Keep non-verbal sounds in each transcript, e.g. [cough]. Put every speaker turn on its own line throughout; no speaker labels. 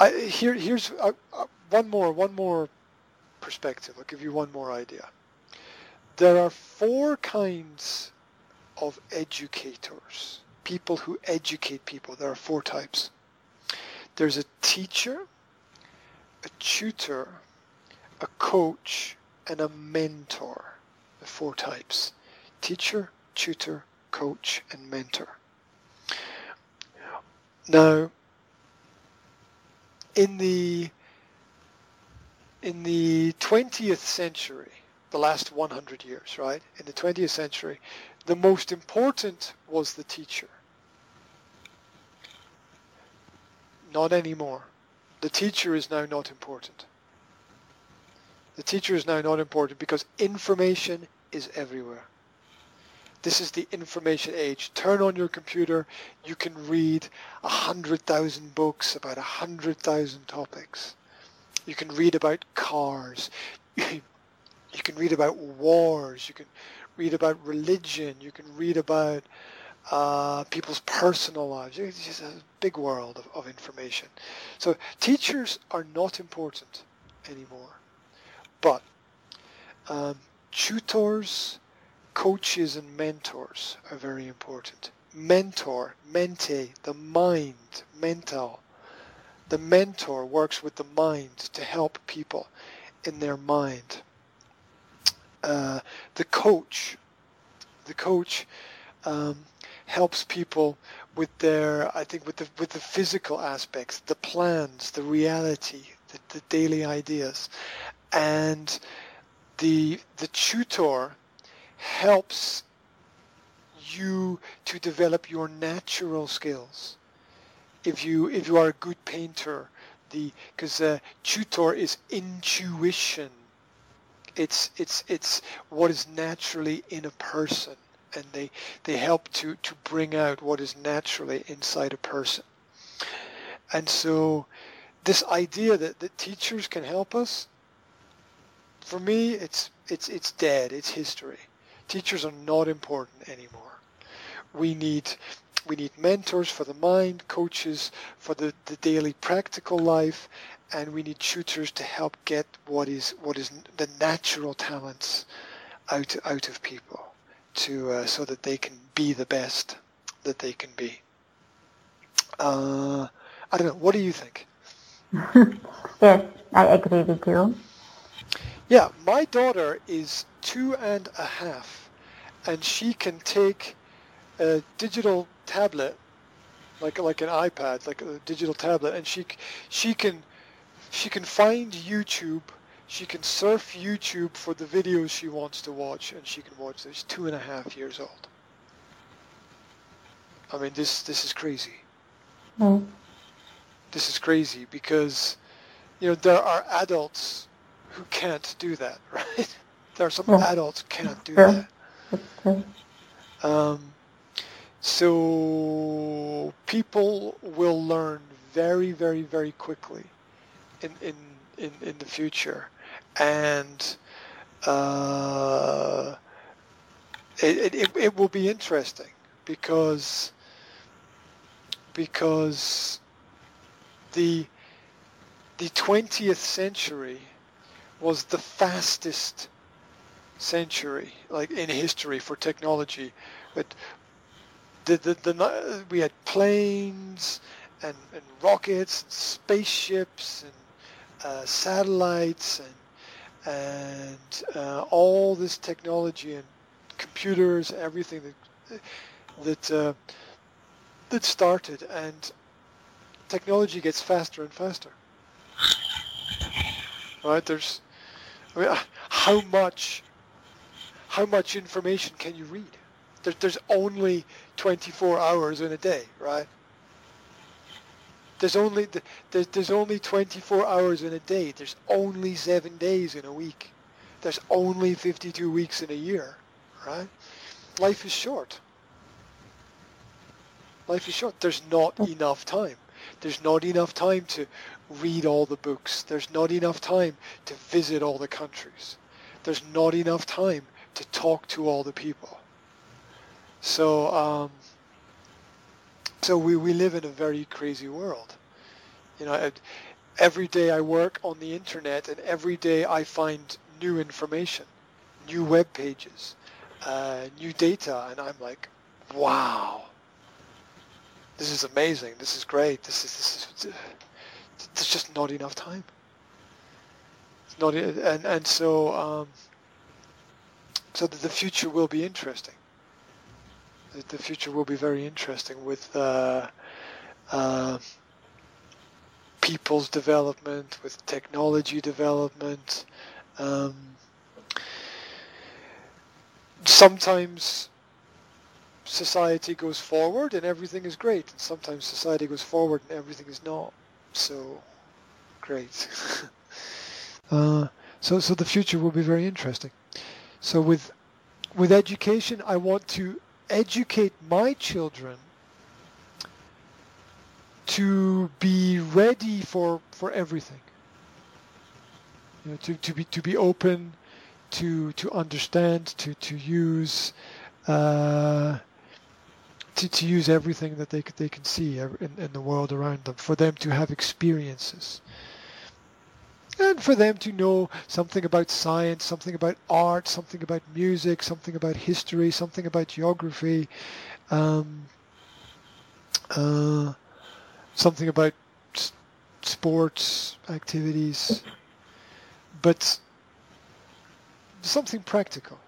I, here, here's uh, uh, one more, one more perspective. I'll give you one more idea. There are four kinds of educators, people who educate people. There are four types. There's a teacher, a tutor, a coach, and a mentor. The four types. Teacher, tutor, coach, and mentor. Now, in the in the 20th century, the last 100 years, right? In the 20th century, the most important was the teacher. Not anymore. The teacher is now not important. The teacher is now not important because information is everywhere. This is the information age. Turn on your computer, you can read a hundred thousand books about a hundred thousand topics. You can read about cars. [laughs] You can read about wars. You can read about religion. You can read about uh, people's personal lives. It's just a big world of, of information. So teachers are not important anymore. But um, tutors, coaches, and mentors are very important. Mentor, mente, the mind, mental. The mentor works with the mind to help people in their mind. Uh, the coach, the coach um, helps people with their, I think, with the with the physical aspects, the plans, the reality, the, the daily ideas, and the the tutor helps you to develop your natural skills. If you if you are a good painter, the because uh, tutor is intuition. It's it's it's what is naturally in a person, and they they help to to bring out what is naturally inside a person. And so, this idea that that teachers can help us for me, it's it's it's dead. It's history. Teachers are not important anymore. We need we need mentors for the mind, coaches for the, the daily practical life, and we need tutors to help get what is what is the natural talents out out of people to uh, so that they can be the best that they can be. Uh, I don't know. What do you think? [laughs]
yes, I agree with you.
Yeah, my daughter is two and a half, and she can take a digital tablet, like like an iPad, like a digital tablet, and she she can she can find YouTube. She can surf YouTube for the videos she wants to watch, and she can watch. She's two and a half years old. I mean, this this is crazy. This is crazy because, you know, there are adults who can't do that, [laughs] right? There are some yeah. adults who can't do yeah. that. Um, so people will learn very, very, very quickly in in in, in the future, and uh, it, it it will be interesting because because the the 20th century was the fastest century, like in history for technology. But the, the, the, we had planes and, and rockets, and spaceships, and uh, satellites, and and uh, all this technology and computers, everything that that uh, that started, and technology gets faster and faster. Right? There's I mean, how much how much information can you read? There, there's only 24 hours in a day, right? There's only there's, there's only 24 hours in a day. There's only seven days in a week. There's only 52 weeks in a year, right? Life is short. Life is short. There's not oh. enough time. There's not enough time to read all the books. There's not enough time to visit all the countries. There's not enough time to talk to all the people. So, um, so we, we live in a very crazy world. You know, every day I work on the internet, and every day I find new information, new web pages, uh, new data, and I'm like, wow, this is amazing. This is great. This is this is. There's just not enough time. It's not, and and so um, so that the future will be interesting. The future will be very interesting with uh, uh, people's development, with technology development. Um, sometimes society goes forward and everything is great, and sometimes society goes forward and everything is not so great. [laughs] uh, so, so the future will be very interesting. So with with education, I want to educate my children to be ready for for everything. You know, to, to be to be open, to to understand, to to use, uh, to to use everything that they they can see in, in the world around them. For them to have experiences, and for them to know something about science, something about art, something about music, something about history, something about geography, um, uh, something about sports activities, but something practical.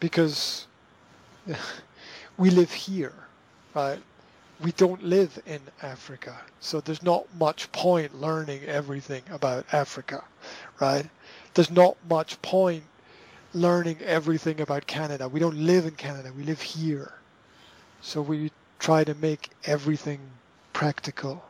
Because [laughs] we live here, right? We don't live in Africa, so there's not much point learning everything about Africa, right? There's not much point learning everything about Canada. We don't live in Canada, we live here. So we try to make everything practical